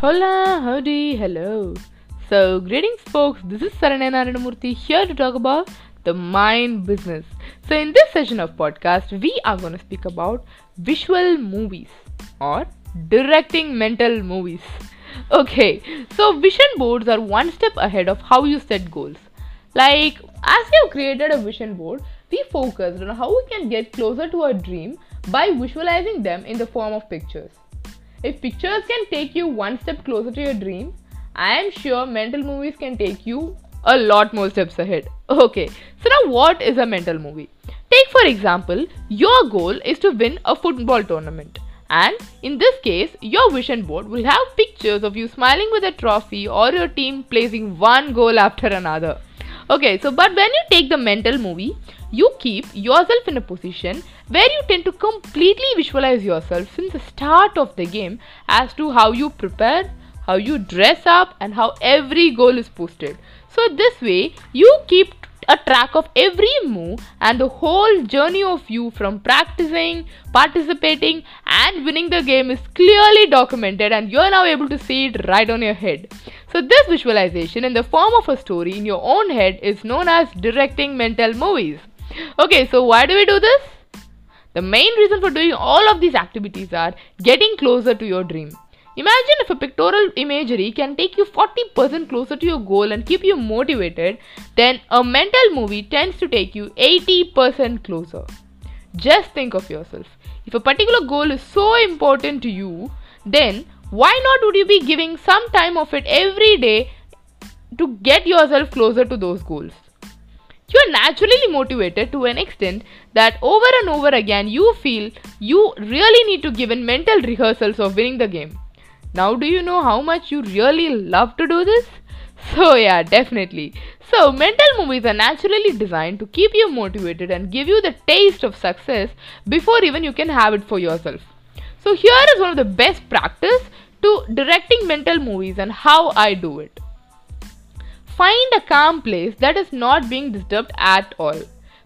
Hola, howdy, hello. So, greetings, folks. This is Saranya Naranamurthy here to talk about the mind business. So, in this session of podcast, we are going to speak about visual movies or directing mental movies. Okay, so vision boards are one step ahead of how you set goals. Like, as you have created a vision board, we focused on how we can get closer to our dream by visualizing them in the form of pictures. If pictures can take you one step closer to your dream, I am sure mental movies can take you a lot more steps ahead. Okay, so now what is a mental movie? Take for example, your goal is to win a football tournament. And in this case, your vision board will have pictures of you smiling with a trophy or your team placing one goal after another. Okay, so but when you take the mental movie, you keep yourself in a position where you tend to completely visualize yourself since the start of the game as to how you prepare, how you dress up, and how every goal is posted. So, this way, you keep a track of every move and the whole journey of you from practicing, participating, and winning the game is clearly documented, and you're now able to see it right on your head. So, this visualization in the form of a story in your own head is known as directing mental movies. Okay, so why do we do this? The main reason for doing all of these activities are getting closer to your dream. Imagine if a pictorial imagery can take you 40% closer to your goal and keep you motivated, then a mental movie tends to take you 80% closer. Just think of yourself. If a particular goal is so important to you, then why not would you be giving some time of it every day to get yourself closer to those goals? You are naturally motivated to an extent that over and over again you feel you really need to give in mental rehearsals of winning the game. Now, do you know how much you really love to do this? So, yeah, definitely. So, mental movies are naturally designed to keep you motivated and give you the taste of success before even you can have it for yourself. So, here is one of the best practice to directing mental movies and how I do it. Find a calm place that is not being disturbed at all.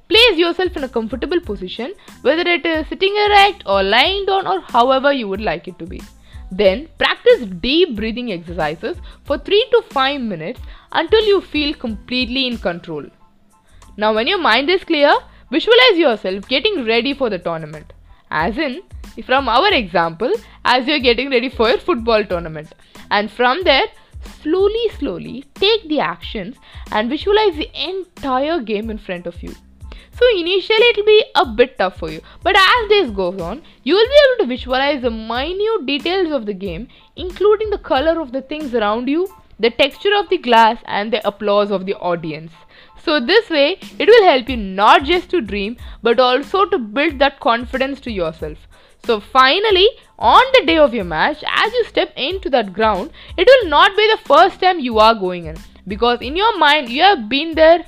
Place yourself in a comfortable position, whether it is sitting erect or lying down or however you would like it to be. Then practice deep breathing exercises for 3 to 5 minutes until you feel completely in control. Now, when your mind is clear, visualize yourself getting ready for the tournament. As in, from our example, as you're getting ready for your football tournament. And from there, slowly, slowly take the actions and visualize the entire game in front of you. So initially it will be a bit tough for you, but as days goes on, you will be able to visualize the minute details of the game, including the color of the things around you, the texture of the glass, and the applause of the audience. So this way, it will help you not just to dream, but also to build that confidence to yourself. So finally, on the day of your match, as you step into that ground, it will not be the first time you are going in because in your mind you have been there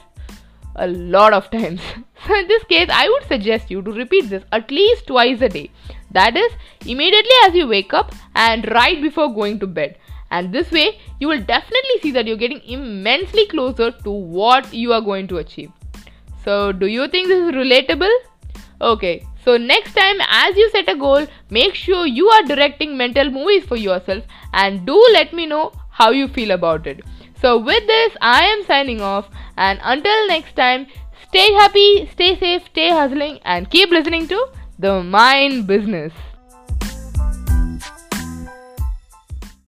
a lot of times. So in this case, I would suggest you to repeat this at least twice a day. That is, immediately as you wake up and right before going to bed. And this way, you will definitely see that you're getting immensely closer to what you are going to achieve. So, do you think this is relatable? Okay, so next time as you set a goal, make sure you are directing mental movies for yourself and do let me know how you feel about it. So, with this, I am signing off, and until next time, stay happy, stay safe, stay hustling, and keep listening to the Mind Business.